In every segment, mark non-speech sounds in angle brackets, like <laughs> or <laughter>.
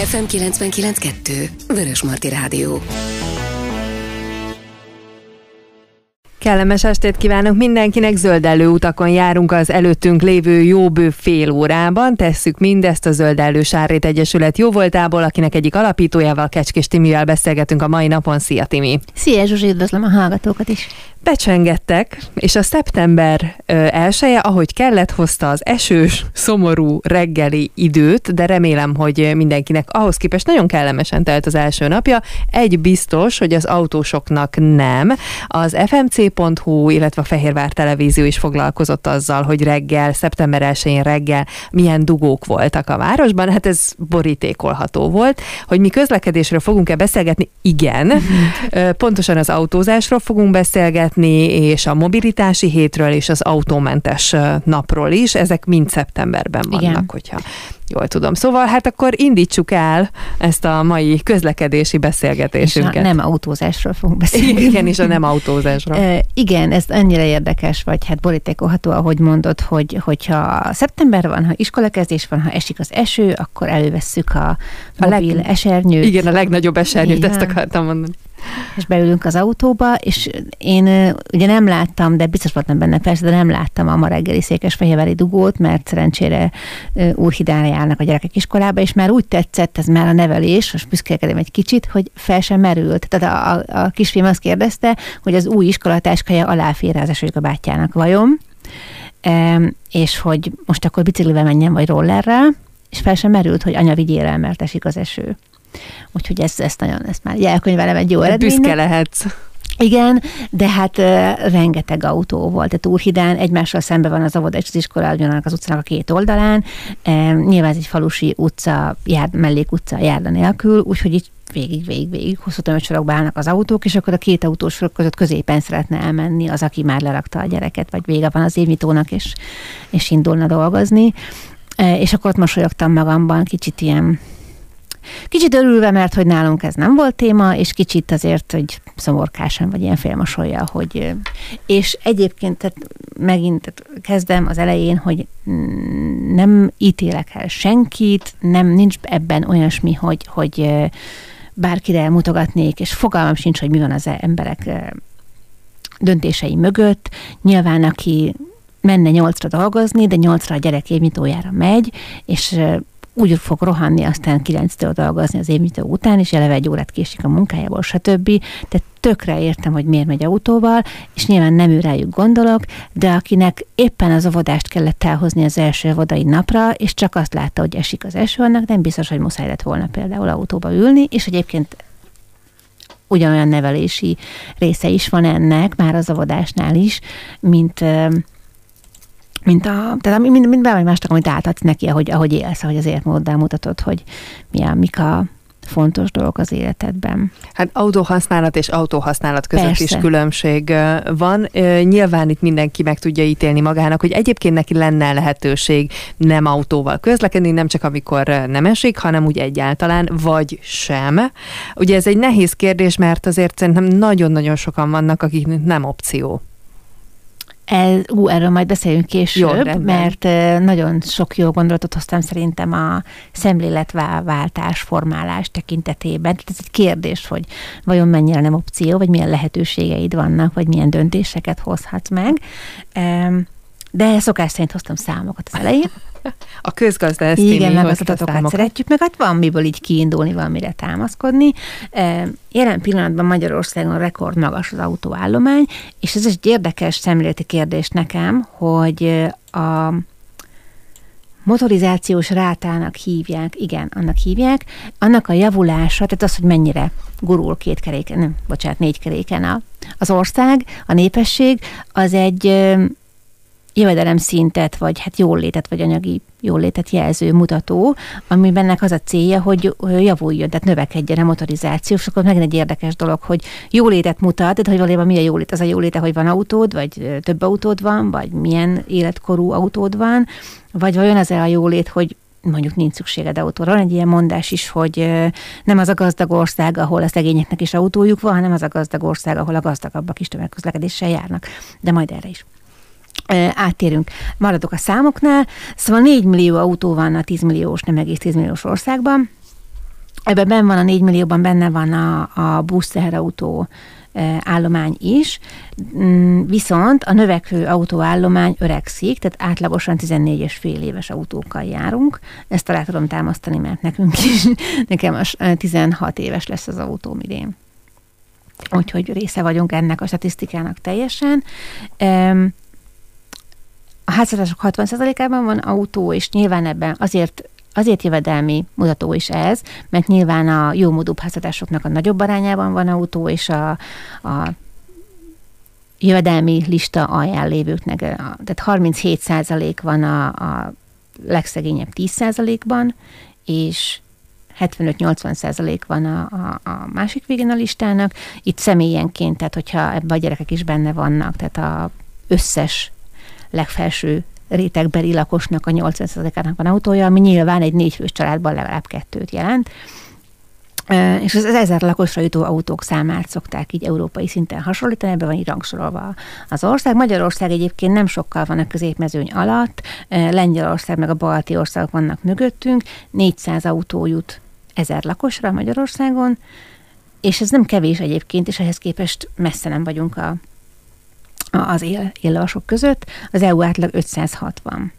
FM 99.2 Vörös Marti Rádió. Kellemes estét kívánok mindenkinek, zöldellő utakon járunk az előttünk lévő jóbő fél órában. Tesszük mindezt a Zöldellő Sárrét Egyesület jóvoltából, akinek egyik alapítójával, Kecskés Timivel beszélgetünk a mai napon. Szia Timi! Szia Zsuzsi, üdvözlöm a hallgatókat is! Becsengettek, és a szeptember elsője, ahogy kellett, hozta az esős, szomorú reggeli időt, de remélem, hogy mindenkinek ahhoz képest nagyon kellemesen telt az első napja. Egy biztos, hogy az autósoknak nem. Az fmc.hu, illetve a Fehérvár Televízió is foglalkozott azzal, hogy reggel, szeptember 1 reggel milyen dugók voltak a városban. Hát ez borítékolható volt. Hogy mi közlekedésről fogunk-e beszélgetni? Igen. Pontosan az autózásról fogunk beszélgetni, és a mobilitási hétről, és az autómentes napról is. Ezek mind szeptemberben vannak, Igen. hogyha jól tudom. Szóval hát akkor indítsuk el ezt a mai közlekedési beszélgetésünket. És nem autózásról fogunk beszélni. Igen, és a nem autózásról. <laughs> E, igen, ez annyira érdekes, vagy hát borítékolható, ahogy mondod, hogy hogyha szeptember van, ha iskolakezdés van, ha esik az eső, akkor elővesszük a, a mobil leg... esernyőt. Igen, a legnagyobb esernyőt, igen. ezt akartam mondani és beülünk az autóba, és én ugye nem láttam, de biztos voltam benne persze, de nem láttam a ma reggeli székesfehérvári dugót, mert szerencsére Úrhidán járnak a gyerekek iskolába, és már úgy tetszett ez már a nevelés, most büszkélkedem egy kicsit, hogy fel sem merült. Tehát a, a, a kisfiam azt kérdezte, hogy az új iskolatáskája aláfér az a bátyjának vajon, e, és hogy most akkor biciklivel menjen, vagy rollerrel, és fel sem merült, hogy anya vigyél el, mert esik az eső. Úgyhogy ezt, ezt nagyon, ezt már jelkönyvelem egy jó eredmény. Büszke lehetsz. Igen, de hát uh, rengeteg autó volt. Tehát Úrhidán egymással szembe van az óvoda és az iskola ugyanak az utcának a két oldalán. Uh, nyilván ez egy falusi utca, járd, mellékutca járda nélkül, úgyhogy itt végig, végig, végig hosszú tömegsorokba állnak az autók, és akkor a két autós sorok között középen szeretne elmenni az, aki már lerakta a gyereket, vagy vége van az évnyitónak, és, és indulna dolgozni. Uh, és akkor ott mosolyogtam magamban, kicsit ilyen Kicsit örülve, mert hogy nálunk ez nem volt téma, és kicsit azért, hogy szomorkásan, vagy ilyen félmosolja, hogy... És egyébként tehát megint tehát kezdem az elején, hogy nem ítélek el senkit, nem nincs ebben olyasmi, hogy, hogy bárkire mutogatnék, és fogalmam sincs, hogy mi van az emberek döntései mögött. Nyilván, aki menne nyolcra dolgozni, de nyolcra a gyerek évnyitójára megy, és úgy fog rohanni aztán 9-től dolgozni az évnyitó után, és eleve egy órát késik a munkájából, stb. Tehát tökre értem, hogy miért megy autóval, és nyilván nem ő rájuk gondolok, de akinek éppen az óvodást kellett elhozni az első óvodai napra, és csak azt látta, hogy esik az eső, annak nem biztos, hogy muszáj lett volna például autóba ülni, és egyébként ugyanolyan nevelési része is van ennek, már az óvodásnál is, mint mint a, tehát mind, mind bármi másnak, amit átadsz neki, ahogy, ahogy élsz, ahogy az életmóddal mutatod, hogy milyen, mik a fontos dolgok az életedben. Hát autóhasználat és autóhasználat között Persze. is különbség van. Nyilván itt mindenki meg tudja ítélni magának, hogy egyébként neki lenne lehetőség nem autóval közlekedni, nem csak amikor nem esik, hanem úgy egyáltalán, vagy sem. Ugye ez egy nehéz kérdés, mert azért szerintem nagyon-nagyon sokan vannak, akik nem opció. Ez, ú, erről majd beszéljünk később, jó, mert nagyon sok jó gondolatot hoztam szerintem a szemléletváltás, formálás tekintetében. Tehát ez egy kérdés, hogy vajon mennyire nem opció, vagy milyen lehetőségeid vannak, vagy milyen döntéseket hozhatsz meg. De szokás szerint hoztam számokat az elején. <laughs> A közgazdász Igen, meg az adatokat szeretjük, meg hát van miből így kiindulni, valamire támaszkodni. Jelen pillanatban Magyarországon rekord magas az autóállomány, és ez egy érdekes szemléleti kérdés nekem, hogy a motorizációs rátának hívják, igen, annak hívják, annak a javulása, tehát az, hogy mennyire gurul két keréken, nem, bocsánat, négy keréken a, az ország, a népesség, az egy jövedelem szintet, vagy hát jólétet, vagy anyagi jólétet jelző mutató, amiben az a célja, hogy javuljon, tehát növekedjen a motorizáció, és akkor megint egy érdekes dolog, hogy jólétet mutat, tehát hogy valójában mi a jólét? Az a jóléte, hogy van autód, vagy több autód van, vagy milyen életkorú autód van, vagy vajon az a jólét, hogy mondjuk nincs szükséged autóra. Van egy ilyen mondás is, hogy nem az a gazdag ország, ahol a szegényeknek is autójuk van, hanem az a gazdag ország, ahol a gazdagabbak is tömegközlekedéssel járnak. De majd erre is áttérünk, maradok a számoknál. Szóval 4 millió autó van a 10 milliós, nem egész 10 milliós országban, Ebben benne van a 4 millióban, benne van a, a buszteherautó állomány is, mm, viszont a növekvő autóállomány öregszik, tehát átlagosan 14 és fél éves autókkal járunk. Ezt alá tudom támasztani, mert nekünk is, <laughs> nekem a 16 éves lesz az autóm idén. Úgyhogy része vagyunk ennek a statisztikának teljesen. A háztartások 60%-ában van autó, és nyilván ebben azért Azért jövedelmi mutató is ez, mert nyilván a jó módú háztartásoknak a nagyobb arányában van autó, és a, a jövedelmi lista alján lévőknek, tehát 37% van a, a legszegényebb 10 ban és 75-80 százalék van a, a, a másik végén a listának. Itt személyenként, tehát hogyha ebben a gyerekek is benne vannak, tehát a összes legfelső rétegbeli lakosnak a 80%-ának van autója, ami nyilván egy négyfős családban legalább kettőt jelent. És az ezer lakosra jutó autók számát szokták így európai szinten hasonlítani, ebben van így rangsorolva az ország. Magyarország egyébként nem sokkal van a középmezőny alatt, Lengyelország meg a balti országok vannak mögöttünk, 400 autó jut ezer lakosra Magyarországon, és ez nem kevés egyébként, és ehhez képest messze nem vagyunk a, az él, éllasok között, az EU átlag 560.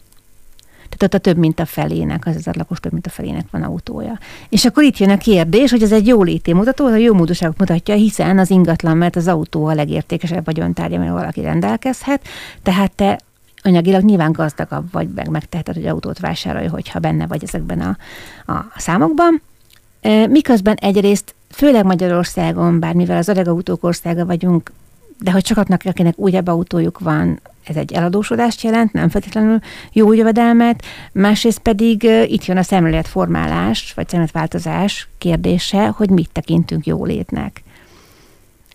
Tehát ott a több mint a felének, az ezer lakos több mint a felének van autója. És akkor itt jön a kérdés, hogy ez egy jó mutató, a jó módúságot mutatja, hiszen az ingatlan, mert az autó a legértékesebb vagyontárgya, mert valaki rendelkezhet, tehát te anyagilag nyilván gazdagabb vagy, meg megteheted, hogy autót vásárolj, hogyha benne vagy ezekben a, a számokban. Miközben egyrészt, főleg Magyarországon, bár mivel az öreg autók országa vagyunk, de hogy sokaknak, akinek újabb autójuk van, ez egy eladósodást jelent, nem feltétlenül jó jövedelmet, másrészt pedig itt jön a szemléletformálás, vagy szemléletváltozás kérdése, hogy mit tekintünk jólétnek.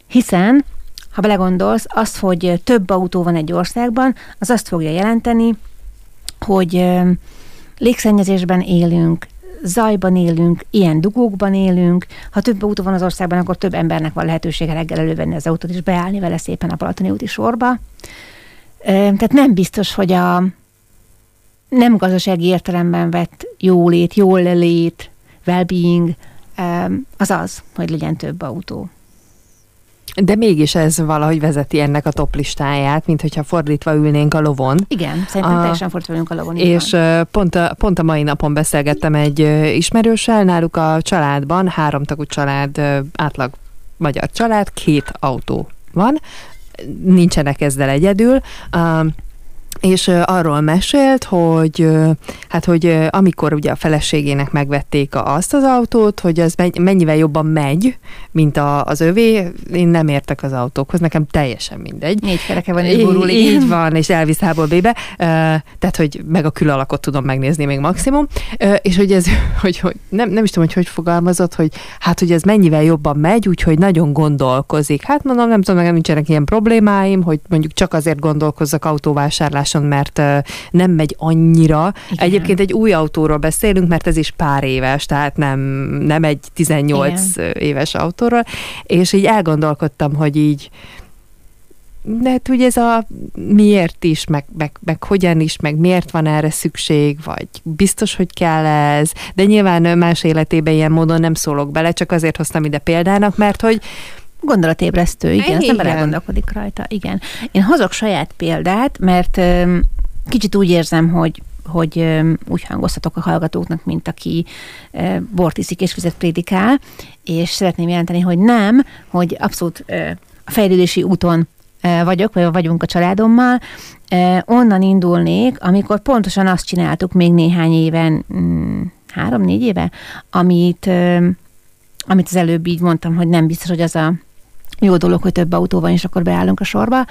Hiszen, ha belegondolsz, az, hogy több autó van egy országban, az azt fogja jelenteni, hogy légszennyezésben élünk, zajban élünk, ilyen dugókban élünk. Ha több autó van az országban, akkor több embernek van lehetősége reggel elővenni az autót és beállni vele szépen a Balatoni úti sorba. Tehát nem biztos, hogy a nem gazdasági értelemben vett jólét, jól lét, well-being, az az, hogy legyen több autó. De mégis ez valahogy vezeti ennek a top listáját, mint hogyha fordítva ülnénk a lovon. Igen, szerintem a, teljesen fordítva ülünk a lovon. És van. pont a, pont a mai napon beszélgettem egy ismerőssel, náluk a családban, háromtagú család, átlag magyar család, két autó van, nincsenek ezzel egyedül és arról mesélt, hogy hát, hogy amikor ugye a feleségének megvették azt az autót, hogy az mennyivel jobban megy, mint a, az övé, én nem értek az autókhoz, nekem teljesen mindegy. Négy kereke van, és borul, Így van, és elvisz A-ból B-be, tehát, hogy meg a külalakot tudom megnézni még maximum, és hogy ez, <laughs> hogy, hogy nem, nem is tudom, hogy hogy fogalmazott, hogy hát, hogy ez mennyivel jobban megy, úgyhogy nagyon gondolkozik. Hát mondom, nem tudom, nekem nincsenek ilyen problémáim, hogy mondjuk csak azért gondolkozzak autóvásárlás vásáson, mert nem megy annyira. Igen. Egyébként egy új autóról beszélünk, mert ez is pár éves, tehát nem, nem egy 18 Igen. éves autóról, és így elgondolkodtam, hogy így de hát ugye ez a miért is, meg, meg, meg hogyan is, meg miért van erre szükség, vagy biztos, hogy kell ez, de nyilván más életében ilyen módon nem szólok bele, csak azért hoztam ide példának, mert hogy Gondolatébresztő, igen, igen. az ember elgondolkodik rajta, igen. Én hozok saját példát, mert kicsit úgy érzem, hogy hogy úgy hangoztatok a hallgatóknak, mint aki bort iszik és fizet prédikál, és szeretném jelenteni, hogy nem, hogy abszolút a fejlődési úton vagyok, vagy vagyunk a családommal, onnan indulnék, amikor pontosan azt csináltuk még néhány éven, mm, három-négy éve, amit, amit az előbb így mondtam, hogy nem biztos, hogy az a jó dolog, hogy több autó van, és akkor beállunk a sorba.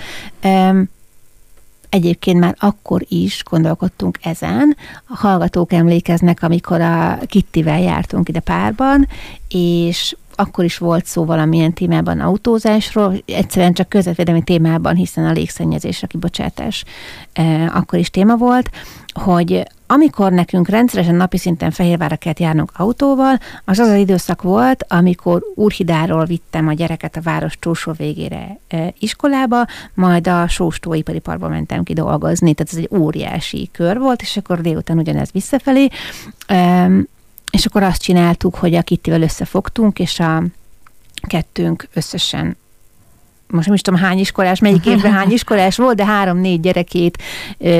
Egyébként már akkor is gondolkodtunk ezen. A hallgatók emlékeznek, amikor a Kittivel jártunk ide párban, és akkor is volt szó valamilyen témában autózásról, egyszerűen csak közvetvédelmi témában, hiszen a légszennyezés, a kibocsátás akkor is téma volt, hogy amikor nekünk rendszeresen napi szinten Fehérvárra kellett járnunk autóval, az az az időszak volt, amikor Úrhidáról vittem a gyereket a város túlsó végére e, iskolába, majd a Sóstóipari Parkba mentem ki dolgozni, tehát ez egy óriási kör volt, és akkor délután ugyanez visszafelé. E, És akkor azt csináltuk, hogy a Kittivel összefogtunk, és a kettőnk összesen most nem is tudom hány iskolás, melyik évben hány iskolás volt, de három-négy gyerekét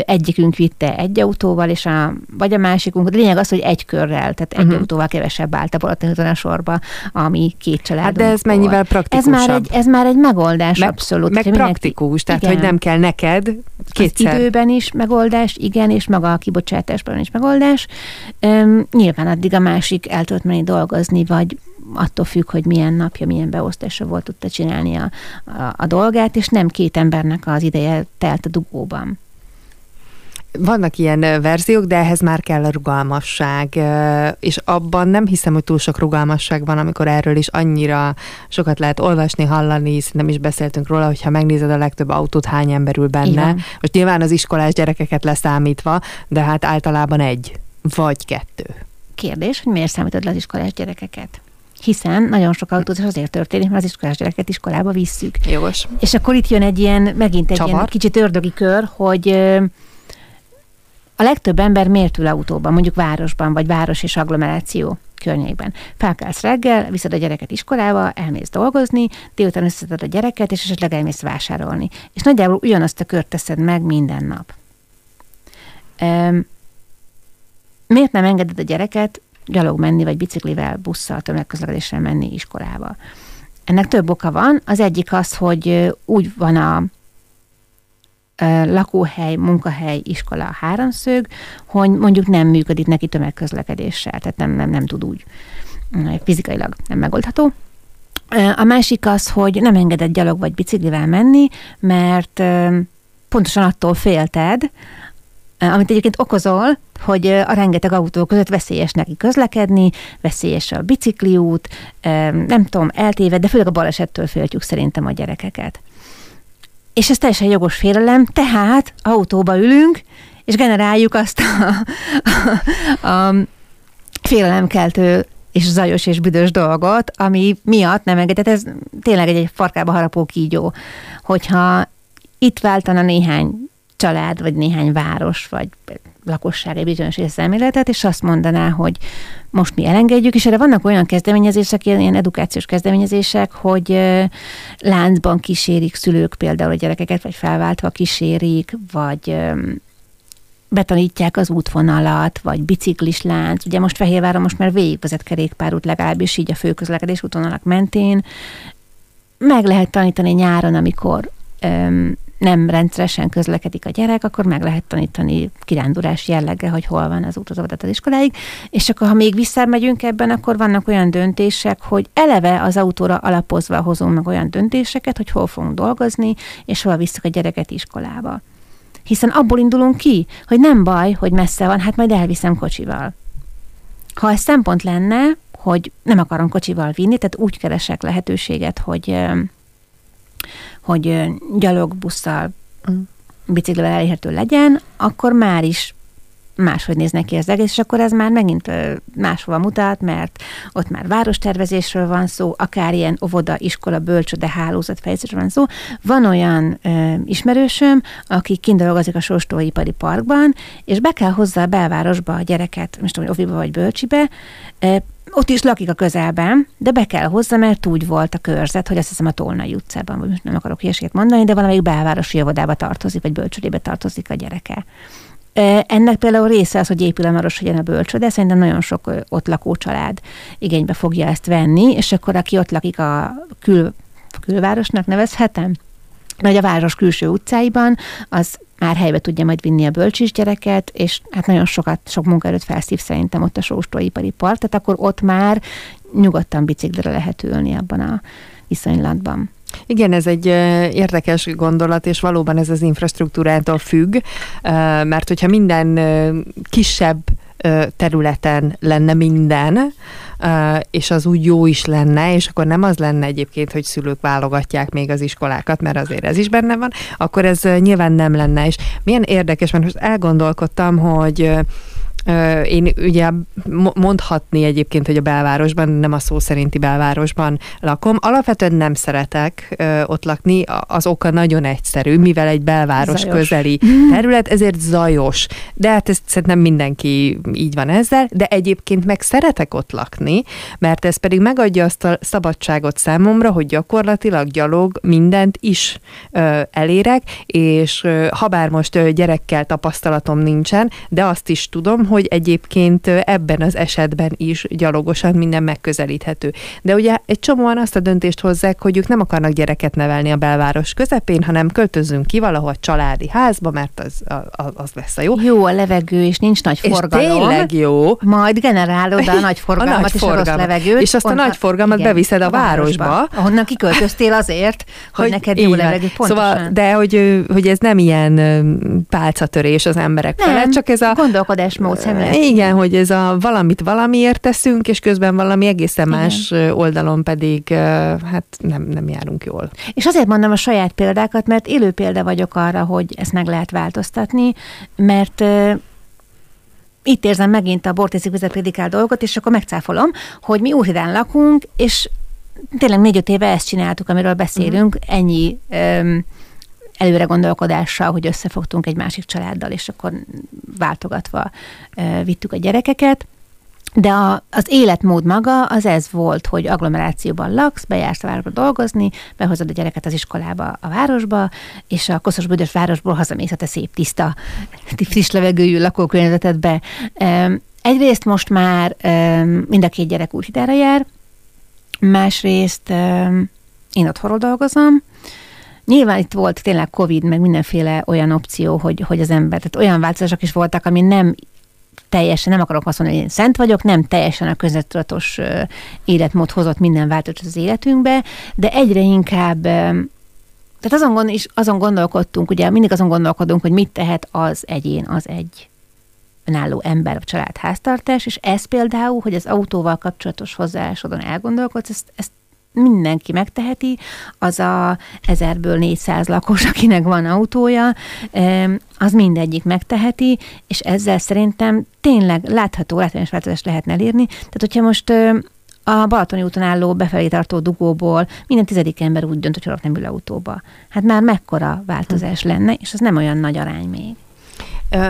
egyikünk vitte egy autóval, és a, vagy a másikunk, de lényeg az, hogy egy körrel, tehát egy uh-huh. autóval kevesebb állt a Balatonúton a sorba, ami két család. Hát de ez mennyivel praktikusabb? Ez már egy, ez már egy megoldás, meg, abszolút. Meg tehát praktikus, tehát igen. hogy nem kell neked kétszer. Az időben is megoldás, igen, és maga a kibocsátásban is megoldás. Üm, nyilván addig a másik el tudott menni dolgozni, vagy attól függ, hogy milyen napja, milyen beosztása volt, tudta csinálni a, a, a dolgát, és nem két embernek az ideje telt a dugóban. Vannak ilyen verziók, de ehhez már kell a rugalmasság, és abban nem hiszem, hogy túl sok rugalmasság van, amikor erről is annyira sokat lehet olvasni, hallani, nem is beszéltünk róla, hogyha megnézed a legtöbb autót, hány ember ül benne. Igen. Most nyilván az iskolás gyerekeket leszámítva, de hát általában egy vagy kettő. Kérdés, hogy miért számítod le az iskolás gyerekeket? Hiszen nagyon sok autózás azért történik, mert az iskolás gyereket iskolába visszük. Jogos. És akkor itt jön egy ilyen, megint egy Csavar. ilyen kicsit ördögi kör, hogy a legtöbb ember miért ül autóban, mondjuk városban, vagy város és agglomeráció környékben. Felkelsz reggel, viszed a gyereket iskolába, elmész dolgozni, délután összeszeded a gyereket, és esetleg elmész vásárolni. És nagyjából ugyanazt a kört teszed meg minden nap. Um, miért nem engeded a gyereket gyalog menni, vagy biciklivel, busszal, tömegközlekedéssel menni iskolába. Ennek több oka van. Az egyik az, hogy úgy van a lakóhely, munkahely, iskola háromszög, hogy mondjuk nem működik neki tömegközlekedéssel, tehát nem, nem, nem tud úgy fizikailag nem megoldható. A másik az, hogy nem engedett gyalog vagy biciklivel menni, mert pontosan attól félted, amit egyébként okozol, hogy a rengeteg autó között veszélyes neki közlekedni, veszélyes a bicikliút, nem tudom, eltéved, de főleg a balesettől féltjük szerintem a gyerekeket. És ez teljesen jogos félelem, tehát autóba ülünk, és generáljuk azt a, a, a félelemkeltő és zajos és büdös dolgot, ami miatt nem engedett, ez tényleg egy, farkába harapó kígyó, hogyha itt váltana néhány család, vagy néhány város, vagy lakosság egy bizonyos szemléletet, és azt mondaná, hogy most mi elengedjük, és erre vannak olyan kezdeményezések, ilyen edukációs kezdeményezések, hogy láncban kísérik szülők például a gyerekeket, vagy felváltva kísérik, vagy betanítják az útvonalat, vagy biciklis lánc. Ugye most Fehérváron most már végigvezet kerékpárút, legalábbis így a főközlekedés útvonalak mentén. Meg lehet tanítani nyáron, amikor nem rendszeresen közlekedik a gyerek, akkor meg lehet tanítani kirándulás jelleggel, hogy hol van az az az iskoláig, és akkor ha még visszamegyünk ebben, akkor vannak olyan döntések, hogy eleve az autóra alapozva hozunk meg olyan döntéseket, hogy hol fogunk dolgozni, és hol visszük a gyereket iskolába. Hiszen abból indulunk ki, hogy nem baj, hogy messze van, hát majd elviszem kocsival. Ha ez szempont lenne, hogy nem akarom kocsival vinni, tehát úgy keresek lehetőséget, hogy hogy gyalogbusszal, mm. biciklivel elérhető legyen, akkor már is máshogy néz neki az egész, és akkor ez már megint máshova mutat, mert ott már várostervezésről van szó, akár ilyen óvoda, iskola, bölcsöde, hálózat fejlesztésről van szó. Van olyan ö, ismerősöm, aki kindolgozik a Sóstóipari Parkban, és be kell hozzá a belvárosba a gyereket, most tudom, oviba vagy bölcsibe, ott is lakik a közelben, de be kell hozzá, mert úgy volt a körzet, hogy azt hiszem a Tolnai utcában, vagy most nem akarok hülyeséget mondani, de valamelyik belvárosi óvodába tartozik, vagy bölcsődébe tartozik a gyereke. Ennek például része az, hogy épül a legyen a bölcsőde, szerintem nagyon sok ott lakó család igénybe fogja ezt venni, és akkor aki ott lakik a kül, külvárosnak nevezhetem, vagy a város külső utcáiban, az már helybe tudja majd vinni a bölcsis gyereket, és hát nagyon sokat, sok munkaerőt felszív szerintem ott a sóstóipari part, tehát akkor ott már nyugodtan biciklire lehet ülni abban a viszonylatban. Igen, ez egy érdekes gondolat, és valóban ez az infrastruktúrától függ, mert hogyha minden kisebb területen lenne minden, és az úgy jó is lenne, és akkor nem az lenne egyébként, hogy szülők válogatják még az iskolákat, mert azért ez is benne van, akkor ez nyilván nem lenne. És milyen érdekes, mert most elgondolkodtam, hogy Én ugye mondhatni egyébként, hogy a belvárosban, nem a szó szerinti belvárosban lakom. Alapvetően nem szeretek ott lakni, az oka nagyon egyszerű, mivel egy belváros zajos. közeli <laughs> terület, ezért zajos. De hát ezt szerintem mindenki így van ezzel, de egyébként meg szeretek ott lakni, mert ez pedig megadja azt a szabadságot számomra, hogy gyakorlatilag gyalog mindent is elérek, és ha bár most gyerekkel tapasztalatom nincsen, de azt is tudom, hogy egyébként ebben az esetben is gyalogosan minden megközelíthető. De ugye egy csomóan azt a döntést hozzák, hogy ők nem akarnak gyereket nevelni a belváros közepén, hanem költözünk ki valahol családi házba, mert az, az, az lesz a jó. Jó a levegő, és nincs nagy forgalom. És tényleg jó. Majd generálod a <laughs> nagy forgalmat a nagy és forgalmat. a rossz levegőt. És azt a nagy forgalmat igen, beviszed a, a városba. városba. Ahonnan kiköltöztél azért, hogy, hogy neked jó levegő. Pontosan. Szóval, de hogy, hogy ez nem ilyen pálcatörés az emberek nem, felett, csak ez a... gondolkodásmód szemlélet. Igen, hogy ez a valamit valamiért teszünk, és közben valami egészen Igen. más oldalon pedig hát nem, nem járunk jól. És azért mondom a saját példákat, mert élő példa vagyok arra, hogy ezt meg lehet változtatni, mert itt érzem megint a Bortészi Prédikál dolgot, és akkor megcáfolom, hogy mi Úrhidán lakunk, és tényleg négy-öt éve ezt csináltuk, amiről beszélünk, uh-huh. ennyi um, előre gondolkodással, hogy összefogtunk egy másik családdal, és akkor váltogatva vittük a gyerekeket. De a, az életmód maga az ez volt, hogy agglomerációban laksz, bejársz a városba dolgozni, behozod a gyereket az iskolába, a városba, és a koszos büdös városból hazamész a te szép, tiszta, friss levegőjű lakókörnyezetedbe. Egyrészt most már mind a két gyerek úgy jár, másrészt én otthonról dolgozom, Nyilván itt volt tényleg Covid, meg mindenféle olyan opció, hogy, hogy az ember, tehát olyan változások is voltak, ami nem teljesen, nem akarok azt mondani, hogy én szent vagyok, nem teljesen a közvettudatos életmód hozott minden változást az életünkbe, de egyre inkább tehát azon, gond, is, azon gondolkodtunk, ugye mindig azon gondolkodunk, hogy mit tehet az egyén, az egy önálló ember, család, háztartás, és ez például, hogy az autóval kapcsolatos hozzáállásodon elgondolkodsz, ezt, ezt mindenki megteheti, az a ezerből 400 lakos, <laughs> akinek van autója, az mindegyik megteheti, és ezzel szerintem tényleg látható, látványos változást lehetne elérni. Tehát, hogyha most a Balatoni úton álló befelé tartó dugóból minden tizedik ember úgy dönt, hogy nem ül autóba. Hát már mekkora változás lenne, és az nem olyan nagy arány még.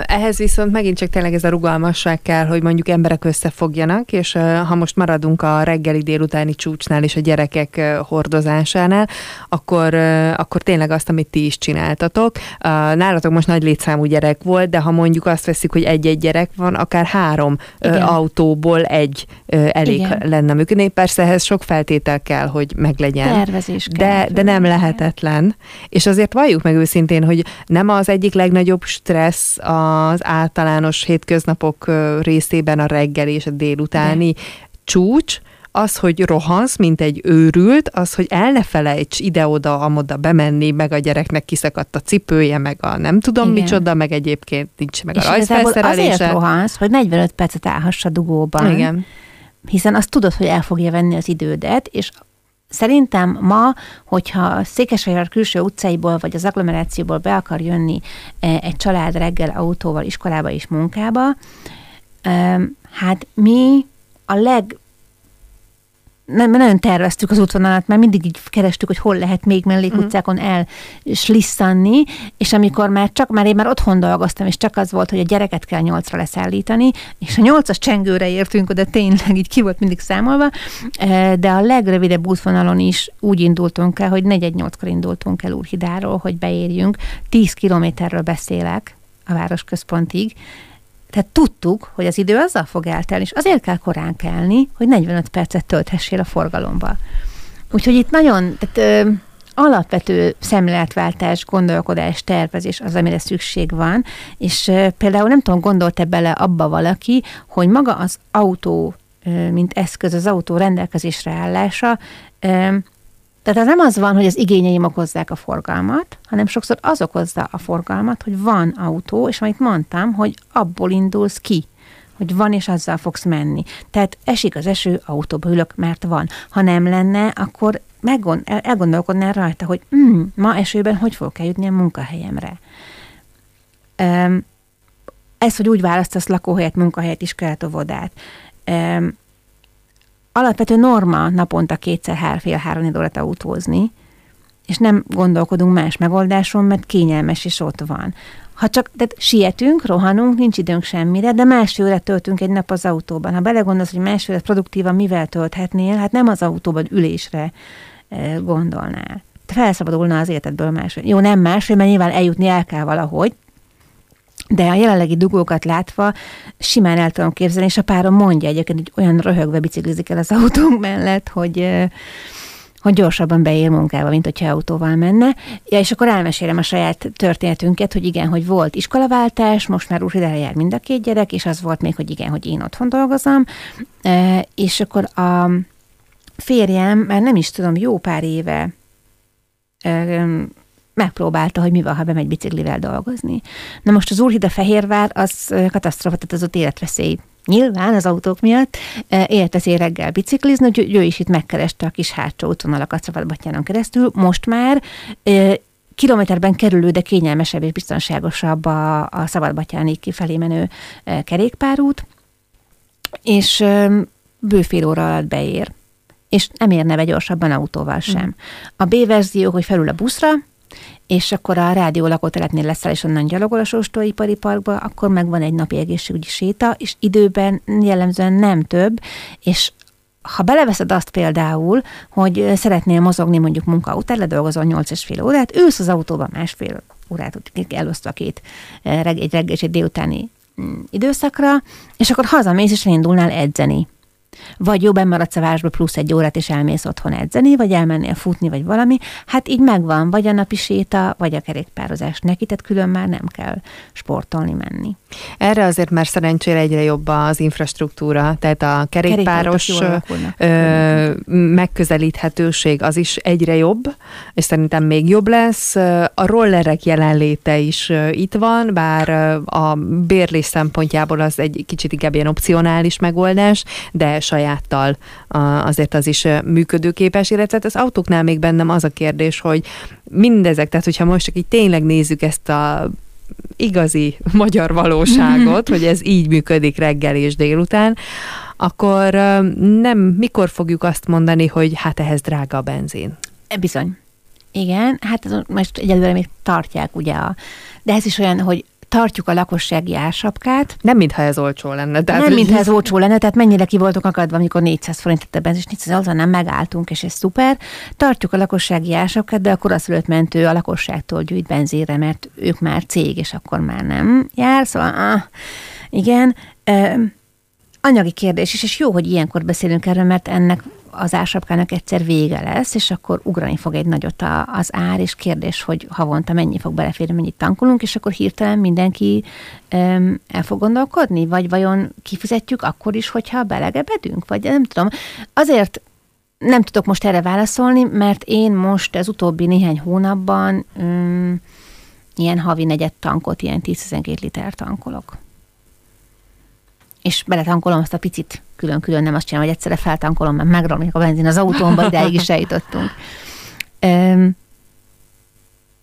Ehhez viszont megint csak tényleg ez a rugalmasság kell, hogy mondjuk emberek összefogjanak, és ha most maradunk a reggeli délutáni csúcsnál és a gyerekek hordozásánál, akkor, akkor tényleg azt, amit ti is csináltatok. Nálatok most nagy létszámú gyerek volt, de ha mondjuk azt veszik, hogy egy-egy gyerek van, akár három Igen. autóból egy elég Igen. lenne működni. Persze ehhez sok feltétel kell, hogy meglegyen. Tervezés kell. De, de nem lehetetlen. És azért valljuk meg őszintén, hogy nem az egyik legnagyobb stressz az általános hétköznapok részében a reggeli és a délutáni De. csúcs, az, hogy rohansz, mint egy őrült, az, hogy el ne felejts ide-oda, amoda bemenni, meg a gyereknek kiszakadt a cipője, meg a nem tudom Igen. micsoda, meg egyébként nincs meg és a rajzfelszerelése. azért rohansz, hogy 45 percet állhass a dugóban. Igen. Hiszen azt tudod, hogy el fogja venni az idődet, és Szerintem ma, hogyha Székesfehérvár külső utcáiból vagy az agglomerációból be akar jönni e, egy család reggel autóval iskolába és munkába, hát mi a leg nem, nagyon terveztük az útvonalat, mert mindig így kerestük, hogy hol lehet még mellékutcákon mm. elslisszanni, és amikor már csak, már én már otthon dolgoztam, és csak az volt, hogy a gyereket kell nyolcra leszállítani, és a nyolcas csengőre értünk oda, tényleg így ki volt mindig számolva, e, de a legrövidebb útvonalon is úgy indultunk el, hogy 418-kor indultunk el Úrhidáról, hogy beérjünk. 10 kilométerről beszélek a városközpontig, tehát tudtuk, hogy az idő azzal fog eltelni, és azért kell korán kelni, hogy 45 percet tölthessél a forgalomba. Úgyhogy itt nagyon tehát, ö, alapvető szemléletváltás, gondolkodás, tervezés az, amire szükség van, és ö, például nem tudom, gondolt-e bele abba valaki, hogy maga az autó, ö, mint eszköz, az autó rendelkezésre állása ö, tehát nem az van, hogy az igényeim okozzák a forgalmat, hanem sokszor az okozza a forgalmat, hogy van autó, és amit mondtam, hogy abból indulsz ki, hogy van, és azzal fogsz menni. Tehát esik az eső, autóba ülök, mert van. Ha nem lenne, akkor meggond, elgondolkodnál rajta, hogy mm, ma esőben hogy fogok eljutni a munkahelyemre. Um, ez, hogy úgy választasz lakóhelyet, munkahelyet, iskolát, óvodát. Um, alapvető norma naponta kétszer, fél, három órát autózni, és nem gondolkodunk más megoldáson, mert kényelmes és ott van. Ha csak tehát sietünk, rohanunk, nincs időnk semmire, de másfél órát töltünk egy nap az autóban. Ha belegondolsz, hogy másfél órát produktívan mivel tölthetnél, hát nem az autóban ülésre e, gondolnál. Felszabadulna az életedből másfél. Jó, nem másfél, mert nyilván eljutni el kell valahogy, de a jelenlegi dugókat látva simán el tudom képzelni, és a párom mondja egyébként, hogy olyan röhögve biciklizik el az autónk mellett, hogy hogy gyorsabban beér munkába, mint hogyha autóval menne. Ja, és akkor elmesélem a saját történetünket, hogy igen, hogy volt iskolaváltás, most már úr jár mind a két gyerek, és az volt még, hogy igen, hogy én otthon dolgozom, és akkor a férjem, már nem is tudom, jó pár éve megpróbálta, hogy mi van, ha bemegy biciklivel dolgozni. Na most az Úrhida Fehérvár az katasztrófa, tehát az ott életveszély nyilván az autók miatt, életveszély reggel biciklizni, úgyhogy ő is itt megkereste a kis hátsó útvonalakat Szabadbattyánon keresztül. Most már kilométerben kerülő, de kényelmesebb és biztonságosabb a, a Szabadbatyáni kifelé menő kerékpárút, és bőfél óra alatt beér. És nem érne be gyorsabban autóval sem. Mm. A B verzió, hogy felül a buszra, és akkor a rádió lakótelepnél leszel, és onnan gyalogol a Sóstóipari Parkba, akkor megvan egy napi egészségügyi séta, és időben jellemzően nem több, és ha beleveszed azt például, hogy szeretnél mozogni mondjuk munka után, ledolgozol 8 és fél órát, ülsz az autóban másfél órát, elosztva két eh, egy reggel és egy délutáni mm, időszakra, és akkor hazamész, és elindulnál edzeni vagy jobb maradsz a városba plusz egy órát, és elmész otthon edzeni, vagy elmennél futni, vagy valami, hát így megvan, vagy a napi séta, vagy a kerékpározás neki, tehát külön már nem kell sportolni, menni. Erre azért már szerencsére egyre jobb az infrastruktúra, tehát a kerékpáros ö, megközelíthetőség az is egyre jobb, és szerintem még jobb lesz. A rollerek jelenléte is itt van, bár a bérlés szempontjából az egy kicsit inkább ilyen opcionális megoldás, de sajáttal azért az is működőképes, illetve hát az autóknál még bennem az a kérdés, hogy mindezek, tehát hogyha most csak így tényleg nézzük ezt a igazi magyar valóságot, <laughs> hogy ez így működik reggel és délután, akkor nem, mikor fogjuk azt mondani, hogy hát ehhez drága a benzin? Bizony. Igen, hát most egyelőre még tartják ugye a, de ez is olyan, hogy tartjuk a lakossági ársapkát. Nem mintha ez olcsó lenne. Tehát nem mintha ez olcsó lenne, tehát mennyire ki voltunk akadva, amikor 400 forint tette benzin, és 400 nem megálltunk, és ez szuper. Tartjuk a lakossági ársapkát, de a koraszülött mentő a lakosságtól gyűjt benzínre, mert ők már cég, és akkor már nem jár. Szóval, ah, igen. Anyagi kérdés is, és jó, hogy ilyenkor beszélünk erről, mert ennek az ársapkának egyszer vége lesz, és akkor ugrani fog egy nagyot a, az ár, és kérdés, hogy havonta mennyi fog beleférni, mennyit tankolunk, és akkor hirtelen mindenki um, el fog gondolkodni, vagy vajon kifizetjük akkor is, hogyha belegebedünk, vagy nem tudom. Azért nem tudok most erre válaszolni, mert én most az utóbbi néhány hónapban um, ilyen havi negyed tankot, ilyen 10-12 liter tankolok és beletankolom azt a picit külön-külön, nem azt csinálom, hogy egyszerre feltankolom, mert megromlik a benzin az autómba, ideig is eljutottunk. Um,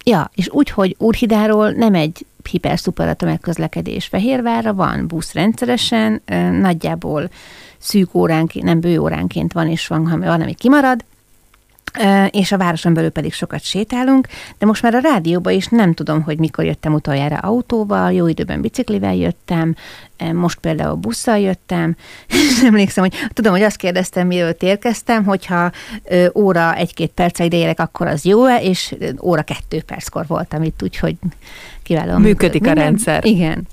ja, és úgy, hogy Úrhidáról nem egy hiper-szuper tömegközlekedés Fehérvárra van, busz rendszeresen, nagyjából szűk óránként, nem bő óránként van, és van, ha van, ami kimarad, és a városon belül pedig sokat sétálunk, de most már a rádióba is nem tudom, hogy mikor jöttem utoljára autóval, jó időben biciklivel jöttem, most például busszal jöttem, <laughs> és emlékszem, hogy tudom, hogy azt kérdeztem, mielőtt érkeztem, hogyha óra egy-két perc idejérek, akkor az jó-e, és óra kettő perckor voltam itt, úgyhogy kiválóan működik a rendszer. Igen.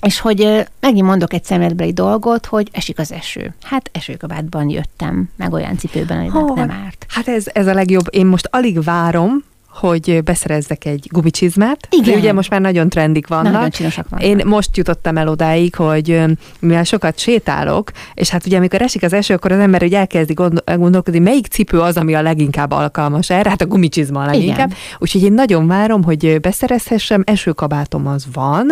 És hogy megint mondok egy szemletbeli dolgot, hogy esik az eső. Hát esőkabátban jöttem, meg olyan cipőben, hogy oh, nem árt. Hát ez, ez a legjobb. Én most alig várom, hogy beszerezzek egy gumicsizmát. Igen. Ugye most már nagyon trendik vannak. Nagyon vannak. Én most jutottam el odáig, hogy mivel sokat sétálok, és hát ugye amikor esik az eső, akkor az ember hogy elkezdi gondolkodni, melyik cipő az, ami a leginkább alkalmas erre, hát a gumicsizma a leginkább. Igen. Úgyhogy én nagyon várom, hogy beszerezhessem, esőkabátom az van,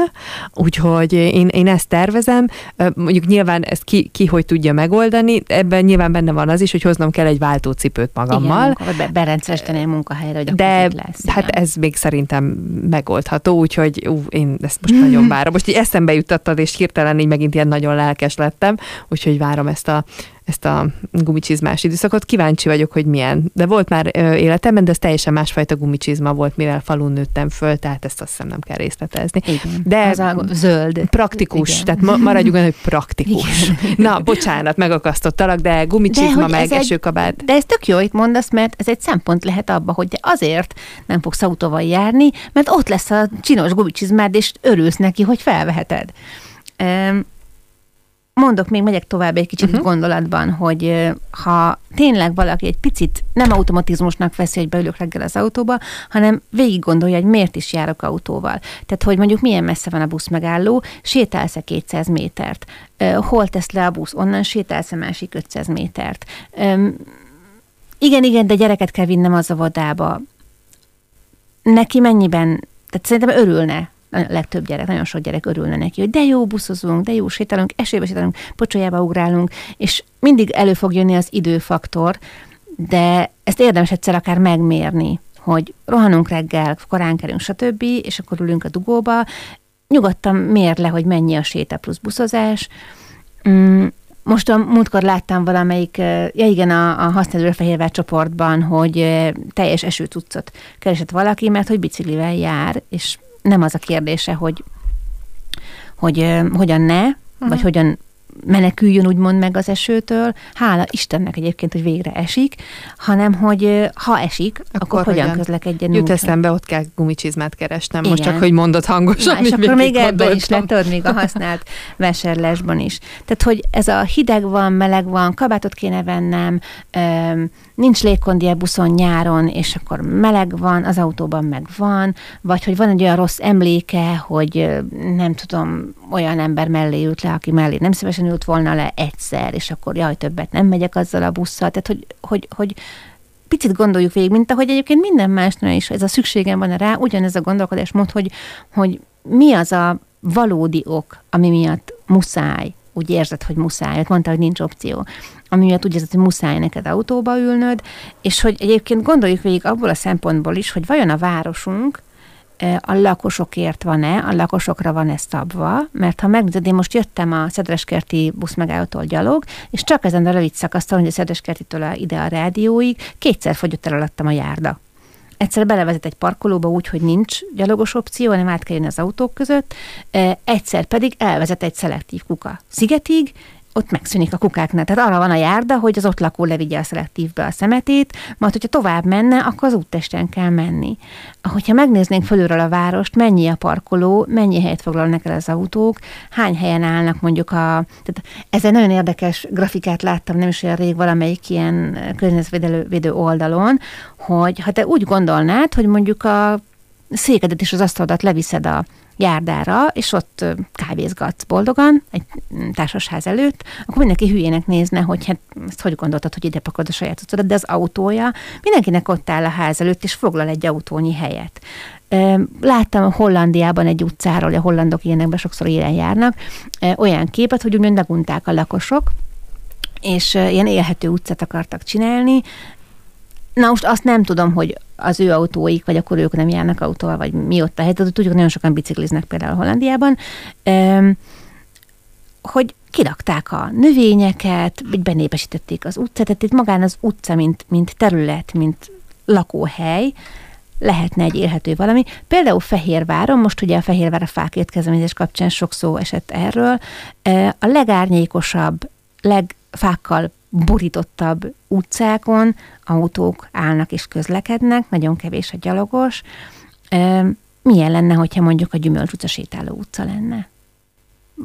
úgyhogy én, én ezt tervezem. Mondjuk nyilván ezt ki, ki hogy tudja megoldani, ebben nyilván benne van az is, hogy hoznom kell egy váltócipőt magammal. Igen, munka, be, berendszeresíteni a munkahelyre, hogy De lesz. Hát igen. ez még szerintem megoldható, úgyhogy ú, én ezt most nagyon <laughs> várom. Most így eszembe juttattad, és hirtelen így megint ilyen nagyon lelkes lettem, úgyhogy várom ezt a ezt a gumicsizmás időszakot. Kíváncsi vagyok, hogy milyen. De volt már ö, életemben, de ez teljesen másfajta gumicsizma volt, mivel falun nőttem föl, tehát ezt azt hiszem nem kell részletezni. Igen. De az a zöld. Praktikus, Igen. tehát ma, maradjunk olyan, hogy praktikus. Na, bocsánat, megakasztottalak, de gumicsizma, hogy meg ez egy- esőkabát. De ez tök jó, itt mondasz, mert ez egy szempont lehet abba, hogy te azért nem fogsz autóval járni, mert ott lesz a csinos gumicsizmád, és örülsz neki, hogy felveheted. Em, Mondok még, megyek tovább egy kicsit uh-huh. gondolatban, hogy ha tényleg valaki egy picit nem automatizmusnak veszi, hogy beülök reggel az autóba, hanem végig gondolja, hogy miért is járok autóval. Tehát, hogy mondjuk milyen messze van a busz megálló, sétálsz-e 200 métert, hol tesz le a busz, onnan sétálsz-e másik 500 métert. Igen, igen, de gyereket kell vinnem az óvodába. Neki mennyiben, tehát szerintem örülne a legtöbb gyerek, nagyon sok gyerek örülne neki, hogy de jó buszozunk, de jó sétálunk, esélybe sétálunk, pocsolyába ugrálunk, és mindig elő fog jönni az időfaktor, de ezt érdemes egyszer akár megmérni, hogy rohanunk reggel, korán kerünk, stb., és akkor ülünk a dugóba, nyugodtan mér le, hogy mennyi a séta plusz buszozás. Mm, most a múltkor láttam valamelyik, ja igen, a, a használó Fehérvár csoportban, hogy teljes esőcuccot keresett valaki, mert hogy biciklivel jár, és nem az a kérdése, hogy, hogy eh, hogyan ne, uh-huh. vagy hogyan meneküljön úgymond meg az esőtől, hála Istennek egyébként, hogy végre esik, hanem hogy ha esik, akkor, Akkor hogyan hogyan? közlekedjen Jut eszembe, ott kell gumicsizmát keresnem. Most Igen. csak, hogy mondod hangosan. Na, és akkor még ebben is lehet, még a használt vásárlásban is. Tehát, hogy ez a hideg van, meleg van, kabátot kéne vennem, öm, nincs légkondi buszon nyáron, és akkor meleg van, az autóban meg van, vagy hogy van egy olyan rossz emléke, hogy nem tudom, olyan ember mellé ült le, aki mellé nem szívesen ült volna le egyszer, és akkor jaj, többet nem megyek azzal a busszal. Tehát, hogy, hogy, hogy picit gondoljuk végig, mint ahogy egyébként minden másnál is ez a szükségem van rá, ugyanez a gondolkodás mód, hogy, hogy mi az a valódi ok, ami miatt muszáj, úgy érzed, hogy muszáj, ott mondta, hogy nincs opció, ami miatt úgy érzed, hogy muszáj neked autóba ülnöd, és hogy egyébként gondoljuk végig abból a szempontból is, hogy vajon a városunk a lakosokért van-e, a lakosokra van-e szabva, mert ha megnézed, én most jöttem a Szedreskerti buszmegállótól gyalog, és csak ezen a rövid szakaszon, hogy a Szedreskertitől a- ide a rádióig, kétszer fogyott el alattam a járda. Egyszer belevezet egy parkolóba úgy, hogy nincs gyalogos opció, hanem át kell jönni az autók között, egyszer pedig elvezet egy szelektív kuka szigetig, ott megszűnik a kukáknál. Tehát arra van a járda, hogy az ott lakó levigye a szelektívbe a szemetét, majd hogyha tovább menne, akkor az úttesten kell menni. Hogyha megnéznénk fölülről a várost, mennyi a parkoló, mennyi helyet foglalnak el az autók, hány helyen állnak mondjuk a... Tehát ez egy nagyon érdekes grafikát láttam, nem is olyan rég valamelyik ilyen környezetvédő oldalon, hogy ha te úgy gondolnád, hogy mondjuk a székedet és az asztalodat leviszed a járdára, és ott ö, kávézgatsz boldogan egy mm, társasház előtt, akkor mindenki hülyének nézne, hogy hát ezt hogy gondoltad, hogy ide pakolod a saját cuccodat, de az autója mindenkinek ott áll a ház előtt, és foglal egy autónyi helyet. Láttam Hollandiában egy utcáról, a hollandok ilyenekbe sokszor élen járnak, olyan képet, hogy úgymond megunták a lakosok, és ilyen élhető utcát akartak csinálni, Na most azt nem tudom, hogy az ő autóik, vagy akkor ők nem járnak autóval, vagy mi ott a helyzet, tudjuk, nagyon sokan bicikliznek például Hollandiában, hogy kirakták a növényeket, vagy benépesítették az utcát, tehát itt magán az utca, mint, mint terület, mint lakóhely, lehetne egy élhető valami. Például Fehérváron, most ugye a Fehérvár a fákért kezdeményezés kapcsán sok szó esett erről, a legárnyékosabb, legfákkal borítottabb utcákon autók állnak és közlekednek, nagyon kevés a gyalogos. Milyen lenne, hogyha mondjuk a Gyümölcs utca sétáló utca lenne?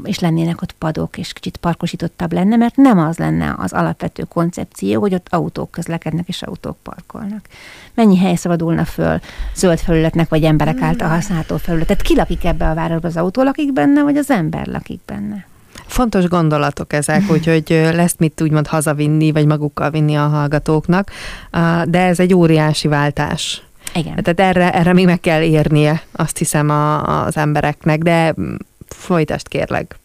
és lennének ott padok, és kicsit parkosítottabb lenne, mert nem az lenne az alapvető koncepció, hogy ott autók közlekednek, és autók parkolnak. Mennyi hely szabadulna föl zöld felületnek, vagy emberek által használható felület? Tehát ki lakik ebbe a városba? Az autó lakik benne, vagy az ember lakik benne? Fontos gondolatok ezek, <laughs> úgyhogy lesz mit úgymond hazavinni, vagy magukkal vinni a hallgatóknak, de ez egy óriási váltás. Igen. Tehát erre, erre még meg kell érnie, azt hiszem a, az embereknek, de mm, folytasd kérlek.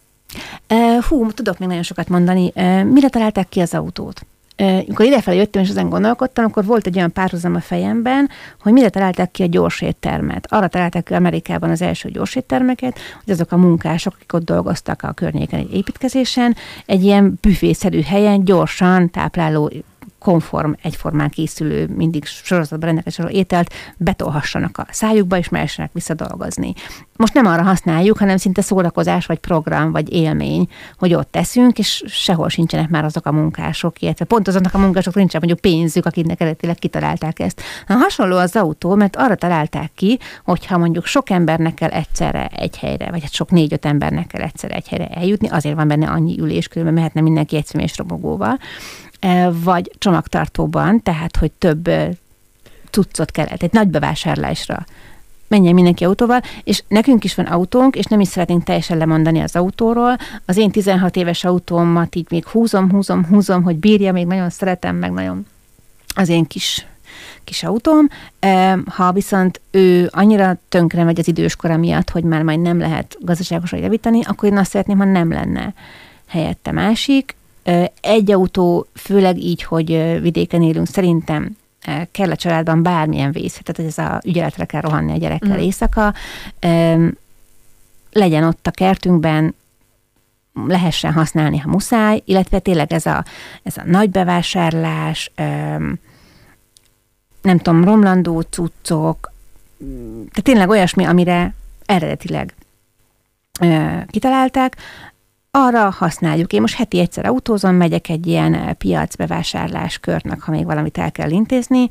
Hú, tudok még nagyon sokat mondani. Mire találták ki az autót? Amikor idefelé jöttem és ezen gondolkodtam, akkor volt egy olyan párhuzam a fejemben, hogy mire találták ki a gyors éttermet. Arra találták ki Amerikában az első gyors éttermeket, hogy azok a munkások, akik ott dolgoztak a környéken egy építkezésen, egy ilyen büfészerű helyen gyorsan tápláló konform, egyformán készülő, mindig sorozatban rendelkező ételt betolhassanak a szájukba, és mehessenek visszadolgozni. Most nem arra használjuk, hanem szinte szórakozás, vagy program, vagy élmény, hogy ott teszünk, és sehol sincsenek már azok a munkások, illetve pont azoknak a munkások nincsen mondjuk pénzük, akiknek eredetileg kitalálták ezt. Na, hasonló az autó, mert arra találták ki, hogyha mondjuk sok embernek kell egyszerre egy helyre, vagy hát sok négy-öt embernek kell egyszerre egy helyre eljutni, azért van benne annyi ülés, különben mehetne mindenki egy személyes robogóval, vagy csomagtartóban, tehát hogy több cuccot kellett, egy nagy bevásárlásra menjen mindenki autóval, és nekünk is van autónk, és nem is szeretnénk teljesen lemondani az autóról. Az én 16 éves autómat így még húzom, húzom, húzom, hogy bírja, még nagyon szeretem, meg nagyon az én kis kis autóm. Ha viszont ő annyira tönkre megy az időskora miatt, hogy már majd nem lehet gazdaságosan javítani, akkor én azt szeretném, ha nem lenne helyette másik, egy autó, főleg így, hogy vidéken élünk, szerintem kell a családban bármilyen vész, tehát ez a ügyeletre kell rohanni a gyerekkel mm. éjszaka, legyen ott a kertünkben, lehessen használni, ha muszáj, illetve tényleg ez a, ez a nagy bevásárlás, nem tudom, romlandó cuccok, tehát tényleg olyasmi, amire eredetileg kitalálták, arra használjuk. Én most heti egyszer autózom, megyek egy ilyen eh, piacbevásárlás körnek, ha még valamit el kell intézni,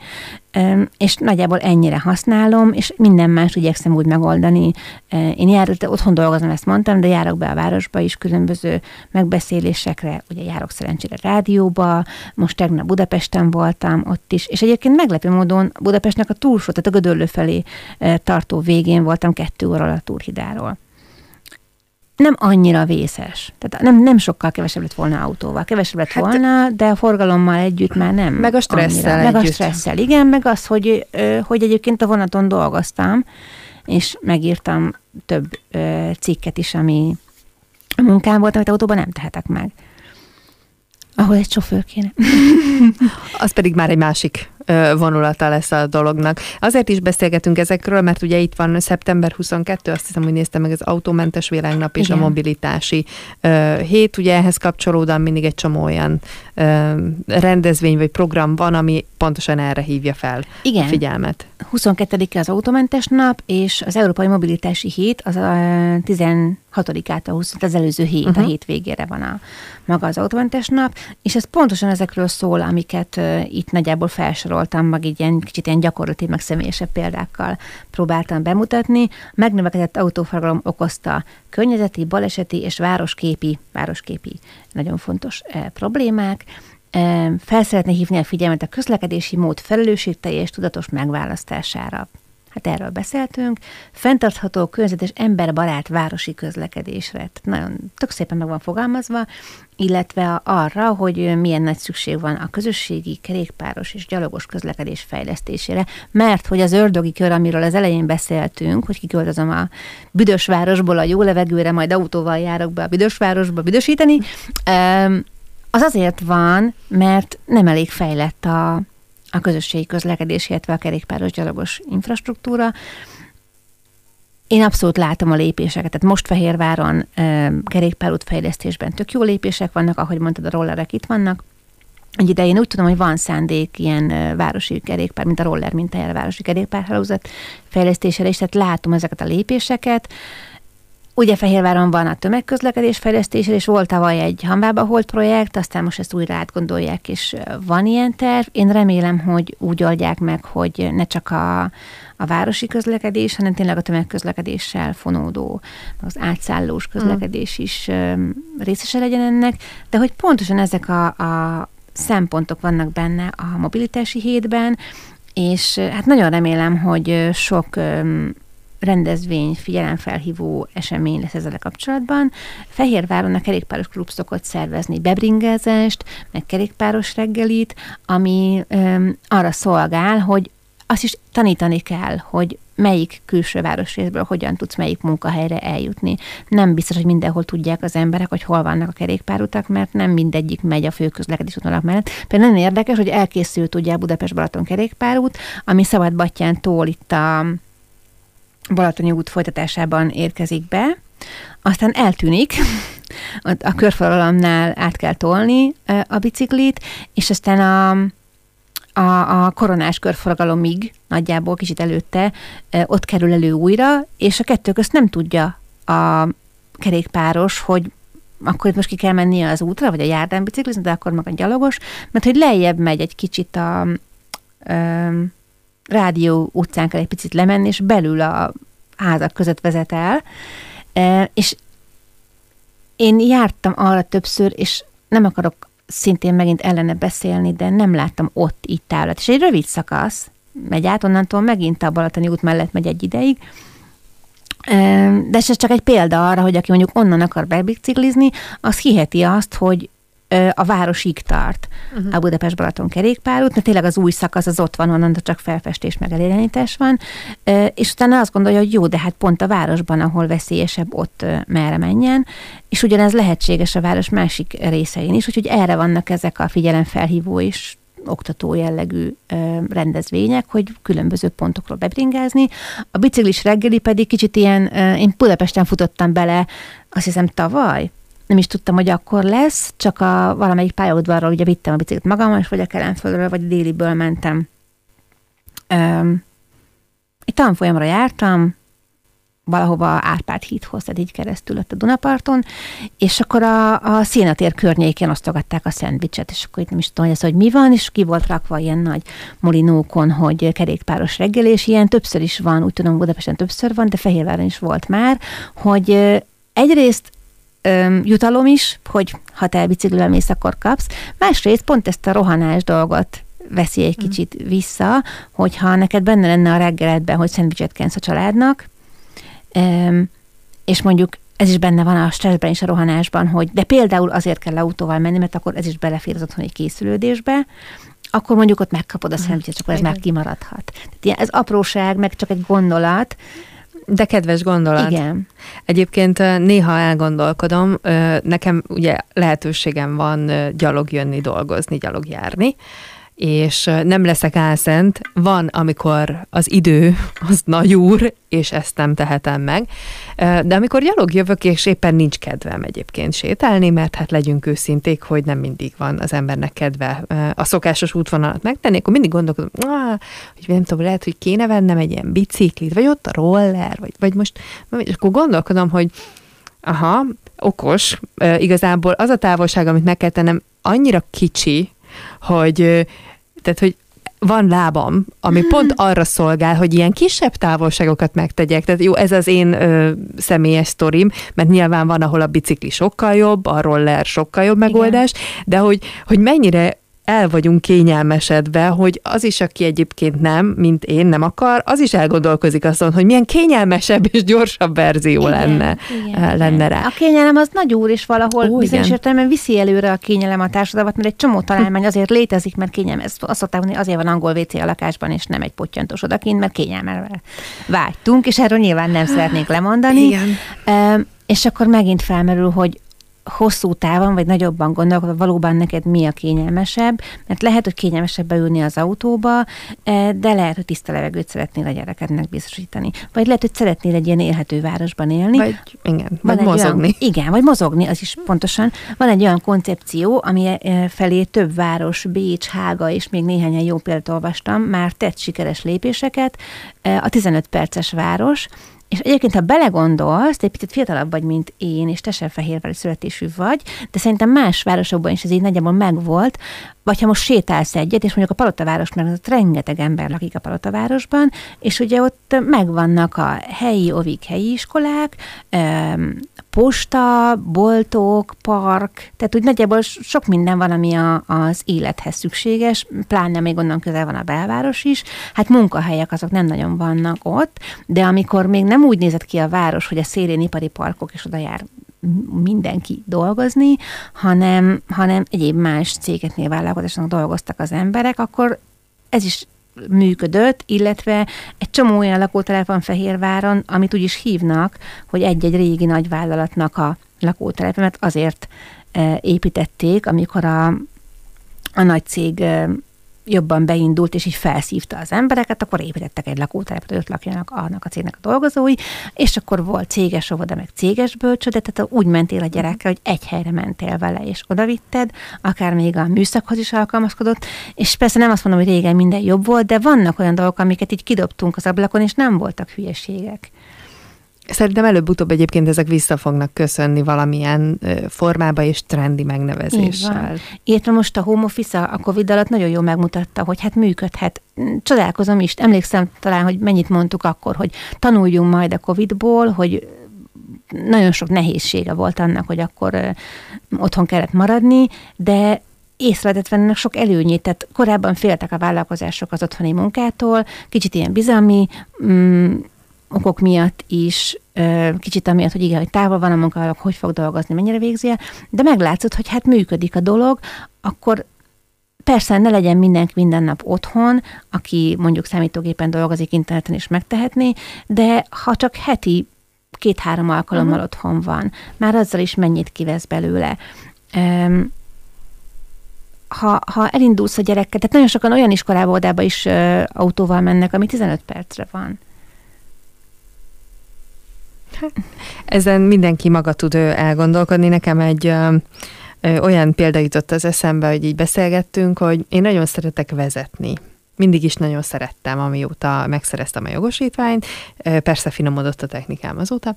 és nagyjából ennyire használom, és minden más igyekszem úgy megoldani. Eh, én járok, otthon dolgozom, ezt mondtam, de járok be a városba is különböző megbeszélésekre, ugye járok szerencsére rádióba, most tegnap Budapesten voltam ott is, és egyébként meglepő módon Budapestnek a túlsó, tehát a Gödöllő felé eh, tartó végén voltam kettő óra a Túrhidáról nem annyira vészes. Tehát nem, nem sokkal kevesebb lett volna autóval. Kevesebb lett hát, volna, de a forgalommal együtt már nem. Meg a stresszel annyira. Meg a stresszel, igen, meg az, hogy, hogy egyébként a vonaton dolgoztam, és megírtam több cikket is, ami a munkám volt, amit autóban nem tehetek meg. Ahol egy sofőr kéne. <laughs> az pedig már egy másik vonulata lesz a dolognak. Azért is beszélgetünk ezekről, mert ugye itt van szeptember 22, azt hiszem, hogy néztem meg az autómentes világnap és Igen. a mobilitási hét. Ugye ehhez kapcsolódóan mindig egy csomó olyan rendezvény vagy program van, ami pontosan erre hívja fel Igen. a figyelmet. 22-e az autómentes nap, és az Európai Mobilitási Hét az a 16-ától 20, az előző hét, uh-huh. a mhm. végére van a maga az autómentes nap, és ez pontosan ezekről szól, amiket uh, itt nagyjából felsoroltam, meg így ilyen kicsit ilyen gyakorlati, meg személyesebb példákkal próbáltam bemutatni. Megnövekedett autóforgalom okozta környezeti, baleseti és városképi, városképi nagyon fontos uh, problémák, fel szeretné hívni a figyelmet a közlekedési mód felelősségteljes tudatos megválasztására. Hát erről beszéltünk. Fentartható, környezetes, emberbarát városi közlekedésre. Tehát nagyon tök szépen meg van fogalmazva, illetve arra, hogy milyen nagy szükség van a közösségi, kerékpáros és gyalogos közlekedés fejlesztésére, mert hogy az ördögi kör, amiről az elején beszéltünk, hogy kiköltözöm a büdös városból a jó levegőre, majd autóval járok be a büdös városba büdösíteni, az azért van, mert nem elég fejlett a, a közösségi közlekedés, illetve a kerékpáros gyalogos infrastruktúra. Én abszolút látom a lépéseket, tehát most Fehérváron e, kerékpárút fejlesztésben tök jó lépések vannak, ahogy mondtad, a rollerek itt vannak. Egy idején úgy tudom, hogy van szándék ilyen városi kerékpár, mint a roller, mint a városi kerékpárhálózat fejlesztésére, és tehát látom ezeket a lépéseket. Ugye Fehérváron van a tömegközlekedés fejlesztésre, és volt tavaly egy Hanvába Holt projekt, aztán most ezt újra átgondolják, és van ilyen terv. Én remélem, hogy úgy oldják meg, hogy ne csak a, a városi közlekedés, hanem tényleg a tömegközlekedéssel fonódó, az átszállós közlekedés mm. is részese legyen ennek, de hogy pontosan ezek a, a szempontok vannak benne a mobilitási hétben, és hát nagyon remélem, hogy sok rendezvény, figyelemfelhívó esemény lesz ezzel kapcsolatban. Fehérváron a kerékpáros klub szokott szervezni bebringezést, meg kerékpáros reggelit, ami öm, arra szolgál, hogy azt is tanítani kell, hogy melyik külső városrészből hogyan tudsz melyik munkahelyre eljutni. Nem biztos, hogy mindenhol tudják az emberek, hogy hol vannak a kerékpárutak, mert nem mindegyik megy a főközlekedés útvonalak mellett. Például nagyon érdekes, hogy elkészült ugye Budapest-Balaton kerékpárút, ami Szabad Battyántól itt a Balatoni út folytatásában érkezik be, aztán eltűnik, <laughs> a körforgalomnál át kell tolni a biciklit, és aztán a, a, a koronás körforgalomig, nagyjából kicsit előtte, ott kerül elő újra, és a kettő közt nem tudja a kerékpáros, hogy akkor itt most ki kell mennie az útra, vagy a járdán biciklizni, de akkor meg gyalogos, mert hogy lejjebb megy egy kicsit a, a rádió utcán kell egy picit lemenni, és belül a házak között vezet el, e, és én jártam arra többször, és nem akarok szintén megint ellene beszélni, de nem láttam ott így távlat. És egy rövid szakasz megy át, onnantól megint a Balatoni út mellett megy egy ideig, e, de ez csak egy példa arra, hogy aki mondjuk onnan akar bebiciklizni, az hiheti azt, hogy a városig tart uh-huh. a Budapest-Balaton kerékpárút, mert tényleg az új szakasz az ott van, onnan csak felfestés meg elérenítás van, és utána azt gondolja, hogy jó, de hát pont a városban, ahol veszélyesebb, ott merre menjen, és ugyanez lehetséges a város másik részein is, úgyhogy erre vannak ezek a figyelemfelhívó és oktató jellegű rendezvények, hogy különböző pontokról bebringázni. A biciklis reggeli pedig kicsit ilyen, én Budapesten futottam bele, azt hiszem tavaly, nem is tudtam, hogy akkor lesz, csak a valamelyik pályaudvarról ugye vittem a biciklit magam, és vagy a Kelenföldről, vagy a déliből mentem. Um, egy tanfolyamra jártam, valahova Árpád hídhoz, tehát így keresztül ott a Dunaparton, és akkor a, a szénatér környékén osztogatták a szendvicset, és akkor itt nem is tudom, hogy ez, hogy mi van, és ki volt rakva ilyen nagy molinókon, hogy kerékpáros reggel, és ilyen többször is van, úgy tudom, Budapesten többször van, de Fehérváron is volt már, hogy egyrészt öm, jutalom is, hogy ha te biciklivel mész, akkor kapsz. Másrészt pont ezt a rohanás dolgot veszi egy hmm. kicsit vissza, hogyha neked benne lenne a reggeledben, hogy szendvicset kensz a családnak, öm, és mondjuk ez is benne van a stressben és a rohanásban, hogy de például azért kell autóval menni, mert akkor ez is belefér az otthoni készülődésbe, akkor mondjuk ott megkapod a szendvicset, csak ez már kimaradhat. Tehát ez apróság, meg csak egy gondolat, de kedves gondolat. Igen. Egyébként néha elgondolkodom, nekem ugye lehetőségem van gyalog jönni, dolgozni, gyalog járni, és nem leszek álszent, van, amikor az idő <laughs> az nagy úr, és ezt nem tehetem meg, de amikor gyalog jövök, és éppen nincs kedvem egyébként sétálni, mert hát legyünk őszinték, hogy nem mindig van az embernek kedve a szokásos útvonalat megtenni, akkor mindig gondolkodom, hogy nem tudom, lehet, hogy kéne vennem egy ilyen biciklit, vagy ott a roller, vagy, vagy most, és akkor gondolkodom, hogy aha, okos, igazából az a távolság, amit meg kell tennem, annyira kicsi, hogy tehát, hogy van lábam, ami hmm. pont arra szolgál, hogy ilyen kisebb távolságokat megtegyek. Tehát jó, ez az én ö, személyes sztorim, mert nyilván van, ahol a bicikli sokkal jobb, a roller sokkal jobb megoldás, Igen. de hogy, hogy mennyire el vagyunk kényelmesedve, hogy az is, aki egyébként nem, mint én, nem akar, az is elgondolkozik azon, hogy milyen kényelmesebb és gyorsabb verzió igen, lenne, igen, eh, lenne igen. rá. A kényelem az nagy úr, és valahol Ó, bizonyos értelemben viszi előre a kényelem a társadalmat, mert egy csomó találmány azért létezik, mert kényelem, ezt azt szokták mondani, azért van angol WC a lakásban, és nem egy pottyantós odakint, mert kényelmel vágytunk, és erről nyilván nem szeretnék lemondani. Igen. E, és akkor megint felmerül, hogy hosszú távon, vagy nagyobban gondolkodva, valóban neked mi a kényelmesebb, mert lehet, hogy kényelmesebb beülni az autóba, e, de lehet, hogy tiszta levegőt szeretnél a gyerekednek biztosítani. Vagy lehet, hogy szeretnél egy ilyen élhető városban élni. Vagy, igen, vagy mozogni. Olyan, igen, vagy mozogni, az is pontosan. Van egy olyan koncepció, ami e, felé több város, Bécs, Hága és még néhányan jó példát olvastam, már tett sikeres lépéseket. E, a 15 perces város, és egyébként, ha belegondolsz, egy picit fiatalabb vagy, mint én, és te sem fehérvári születésű vagy, de szerintem más városokban is ez így nagyjából megvolt, vagy ha most sétálsz egyet, és mondjuk a Palotaváros, mert ott rengeteg ember lakik a Palotavárosban, és ugye ott megvannak a helyi ovik, helyi iskolák, posta, boltok, park, tehát úgy nagyjából sok minden van, ami a, az élethez szükséges, pláne még onnan közel van a belváros is. Hát munkahelyek azok nem nagyon vannak ott, de amikor még nem úgy nézett ki a város, hogy a szélén ipari parkok, és oda jár mindenki dolgozni, hanem, hanem egyéb más cégeknél vállalkozásnak dolgoztak az emberek, akkor ez is működött, illetve egy csomó olyan lakótelep van Fehérváron, amit úgy is hívnak, hogy egy-egy régi nagyvállalatnak a lakótelepe, mert azért építették, amikor a, a nagy cég jobban beindult, és így felszívta az embereket, akkor építettek egy lakótelepet, ott lakjanak annak a cégnek a dolgozói, és akkor volt céges óvoda, meg céges bölcsöde, tehát úgy mentél a gyerekkel, hogy egy helyre mentél vele, és odavitted, akár még a műszakhoz is alkalmazkodott, és persze nem azt mondom, hogy régen minden jobb volt, de vannak olyan dolgok, amiket így kidobtunk az ablakon, és nem voltak hülyeségek. Szerintem előbb-utóbb egyébként ezek vissza fognak köszönni valamilyen formába és trendi megnevezéssel. Illetve most a home office a Covid alatt nagyon jól megmutatta, hogy hát működhet. Csodálkozom is, emlékszem talán, hogy mennyit mondtuk akkor, hogy tanuljunk majd a Covidból, hogy nagyon sok nehézsége volt annak, hogy akkor otthon kellett maradni, de észre lehetett venni sok előnyét. Tehát korábban féltek a vállalkozások az otthoni munkától, kicsit ilyen bizalmi mm, okok miatt is, kicsit amiatt, hogy igen, hogy távol van a munkavállalók, hogy fog dolgozni, mennyire végzi el, de meglátszott, hogy hát működik a dolog, akkor persze ne legyen mindenki minden nap otthon, aki mondjuk számítógépen dolgozik, interneten is megtehetné, de ha csak heti két-három alkalommal uh-huh. otthon van, már azzal is mennyit kivesz belőle. Um, ha, ha elindulsz a gyerekkel, tehát nagyon sokan olyan iskolába odába is uh, autóval mennek, ami 15 percre van. <laughs> Ezen mindenki maga tud elgondolkodni. Nekem egy olyan példa jutott az eszembe, hogy így beszélgettünk, hogy én nagyon szeretek vezetni mindig is nagyon szerettem, amióta megszereztem a jogosítványt, persze finomodott a technikám azóta,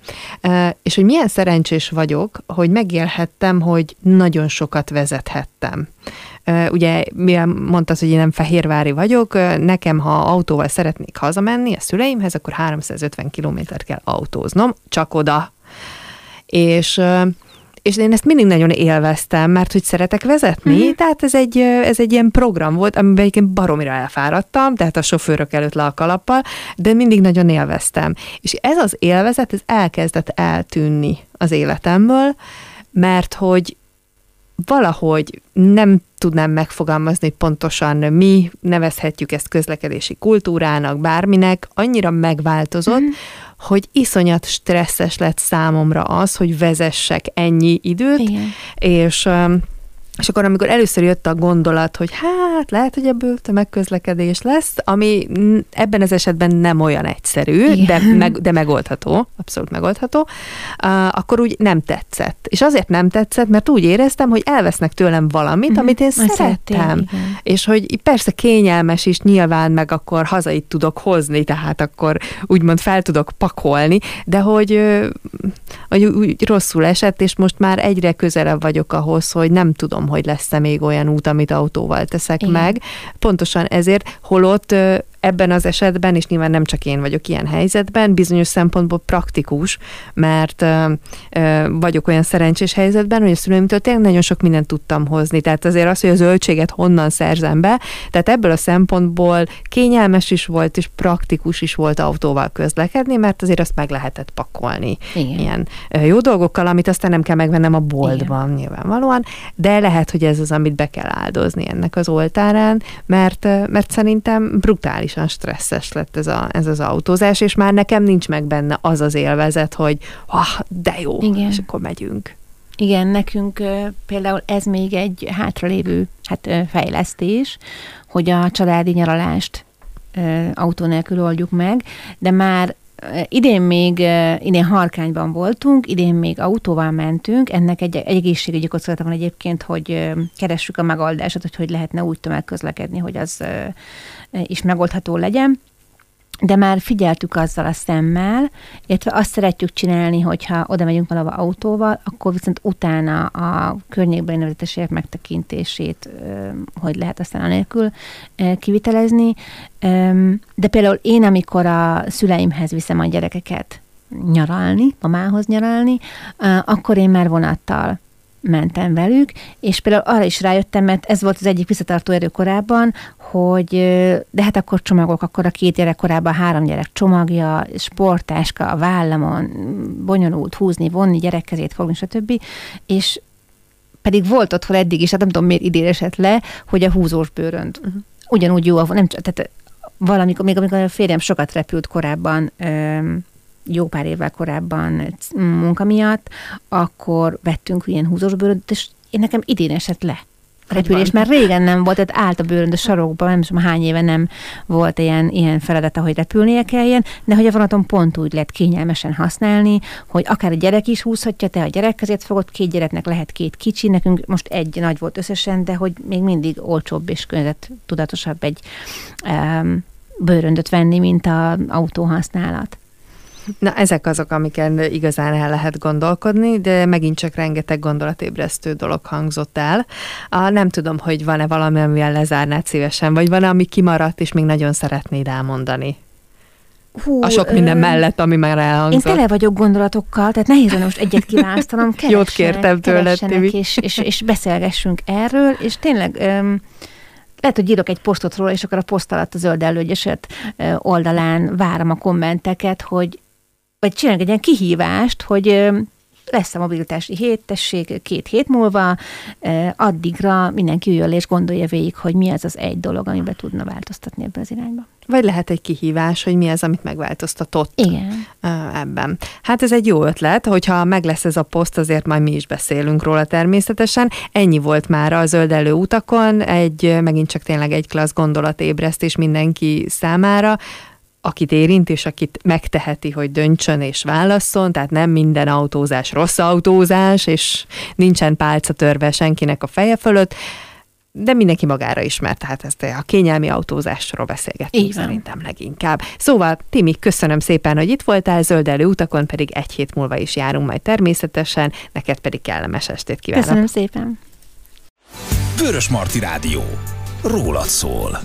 és hogy milyen szerencsés vagyok, hogy megélhettem, hogy nagyon sokat vezethettem. Ugye, mivel mondtad, hogy én nem fehérvári vagyok, nekem, ha autóval szeretnék hazamenni a szüleimhez, akkor 350 kilométert kell autóznom, csak oda. És és én ezt mindig nagyon élveztem, mert hogy szeretek vezetni, mm-hmm. tehát ez egy, ez egy ilyen program volt, amiben egyébként baromira elfáradtam, tehát a sofőrök előtt le a kalappal, de mindig nagyon élveztem. És ez az élvezet, ez elkezdett eltűnni az életemből, mert hogy valahogy nem tudnám megfogalmazni, pontosan mi nevezhetjük ezt közlekedési kultúrának, bárminek, annyira megváltozott, mm hogy iszonyat stresszes lett számomra az, hogy vezessek ennyi időt, Igen. és és akkor, amikor először jött a gondolat, hogy hát lehet, hogy ebből tömegközlekedés lesz, ami ebben az esetben nem olyan egyszerű, de, meg, de megoldható, abszolút megoldható, uh, akkor úgy nem tetszett. És azért nem tetszett, mert úgy éreztem, hogy elvesznek tőlem valamit, uh-huh. amit én Azt szerettem. És hogy persze kényelmes is nyilván, meg akkor hazait tudok hozni, tehát akkor úgymond fel tudok pakolni, de hogy, hogy úgy rosszul esett, és most már egyre közelebb vagyok ahhoz, hogy nem tudom, hogy lesz-e még olyan út, amit autóval teszek Igen. meg. Pontosan ezért, holott ebben az esetben, és nyilván nem csak én vagyok ilyen helyzetben, bizonyos szempontból praktikus, mert ö, ö, vagyok olyan szerencsés helyzetben, hogy a szüleimtől tényleg nagyon sok mindent tudtam hozni. Tehát azért az, hogy a zöldséget honnan szerzem be, tehát ebből a szempontból kényelmes is volt, és praktikus is volt autóval közlekedni, mert azért azt meg lehetett pakolni Igen. ilyen jó dolgokkal, amit aztán nem kell megvennem a boltban Igen. nyilvánvalóan, de lehet, hogy ez az, amit be kell áldozni ennek az oltárán, mert, mert szerintem brutális brutálisan stresszes lett ez, a, ez az autózás, és már nekem nincs meg benne az az élvezet, hogy ah, de jó, Igen. és akkor megyünk. Igen, nekünk például ez még egy hátralévő hát, fejlesztés, hogy a családi nyaralást autó nélkül oldjuk meg, de már idén még, idén Harkányban voltunk, idén még autóval mentünk, ennek egy, egy egészségügyi kockázata van egyébként, hogy keressük a megoldását, hogy hogy lehetne úgy tömegközlekedni, hogy az is megoldható legyen de már figyeltük azzal a szemmel, illetve azt szeretjük csinálni, hogyha oda megyünk valahova autóval, akkor viszont utána a környékbeli nevezetességek megtekintését, hogy lehet aztán anélkül kivitelezni. De például én, amikor a szüleimhez viszem a gyerekeket nyaralni, mamához nyaralni, akkor én már vonattal mentem velük, és például arra is rájöttem, mert ez volt az egyik visszatartó erő korábban, hogy de hát akkor csomagok, akkor a két gyerek korábban három gyerek csomagja, sportáska a vállamon, bonyolult húzni, vonni, gyerekkezét fogni, stb. És pedig volt otthon eddig is, hát nem tudom miért idén esett le, hogy a húzós bőrönt. Uh-huh. Ugyanúgy jó, nem, tehát valamikor, még amikor a férjem sokat repült korábban, jó pár évvel korábban munka miatt, akkor vettünk ilyen húzós bőröt, és én nekem idén esett le repülés, mert régen nem volt, tehát állt a bőrönd a sarokban, nem tudom hány éve nem volt ilyen, ilyen feladata, hogy repülnie kelljen, de hogy a vonaton pont úgy lehet kényelmesen használni, hogy akár a gyerek is húzhatja, te a gyerek kezét fogod, két gyereknek lehet két kicsi, nekünk most egy nagy volt összesen, de hogy még mindig olcsóbb és tudatosabb egy um, bőröndöt venni, mint a autóhasználat. Na, ezek azok, amiken igazán el lehet gondolkodni, de megint csak rengeteg gondolatébresztő dolog hangzott el. A, nem tudom, hogy van-e valami, amivel lezárnád szívesen, vagy van-e, ami kimaradt, és még nagyon szeretnéd elmondani? Hú, a sok minden ö... mellett, ami már elhangzott. Én tele vagyok gondolatokkal, tehát nehéz most egyet kiválasztanom. <laughs> Jót kértem tőled. És, és, és beszélgessünk erről, és tényleg... Öm, lehet, hogy írok egy posztot róla, és akkor a poszt alatt a Zöld oldalán várom a kommenteket, hogy vagy csinálunk egy ilyen kihívást, hogy lesz a mobilitási hét, tessék két hét múlva, addigra mindenki üljön és gondolja végig, hogy mi az az egy dolog, amiben tudna változtatni ebben az irányba. Vagy lehet egy kihívás, hogy mi az, amit megváltoztatott Igen. ebben. Hát ez egy jó ötlet, hogyha meg lesz ez a poszt, azért majd mi is beszélünk róla természetesen. Ennyi volt már a zöldelő utakon, egy megint csak tényleg egy klassz gondolatébresztés mindenki számára akit érint, és akit megteheti, hogy döntsön és válasszon, tehát nem minden autózás rossz autózás, és nincsen pálca törve senkinek a feje fölött, de mindenki magára ismer, tehát ezt a kényelmi autózásról beszélgettünk Igen. szerintem leginkább. Szóval, Timi, köszönöm szépen, hogy itt voltál, zöldelő utakon pedig egy hét múlva is járunk majd természetesen, neked pedig kellemes estét kívánok. Köszönöm szépen. Vörös Marti Rádió. Rólad szól.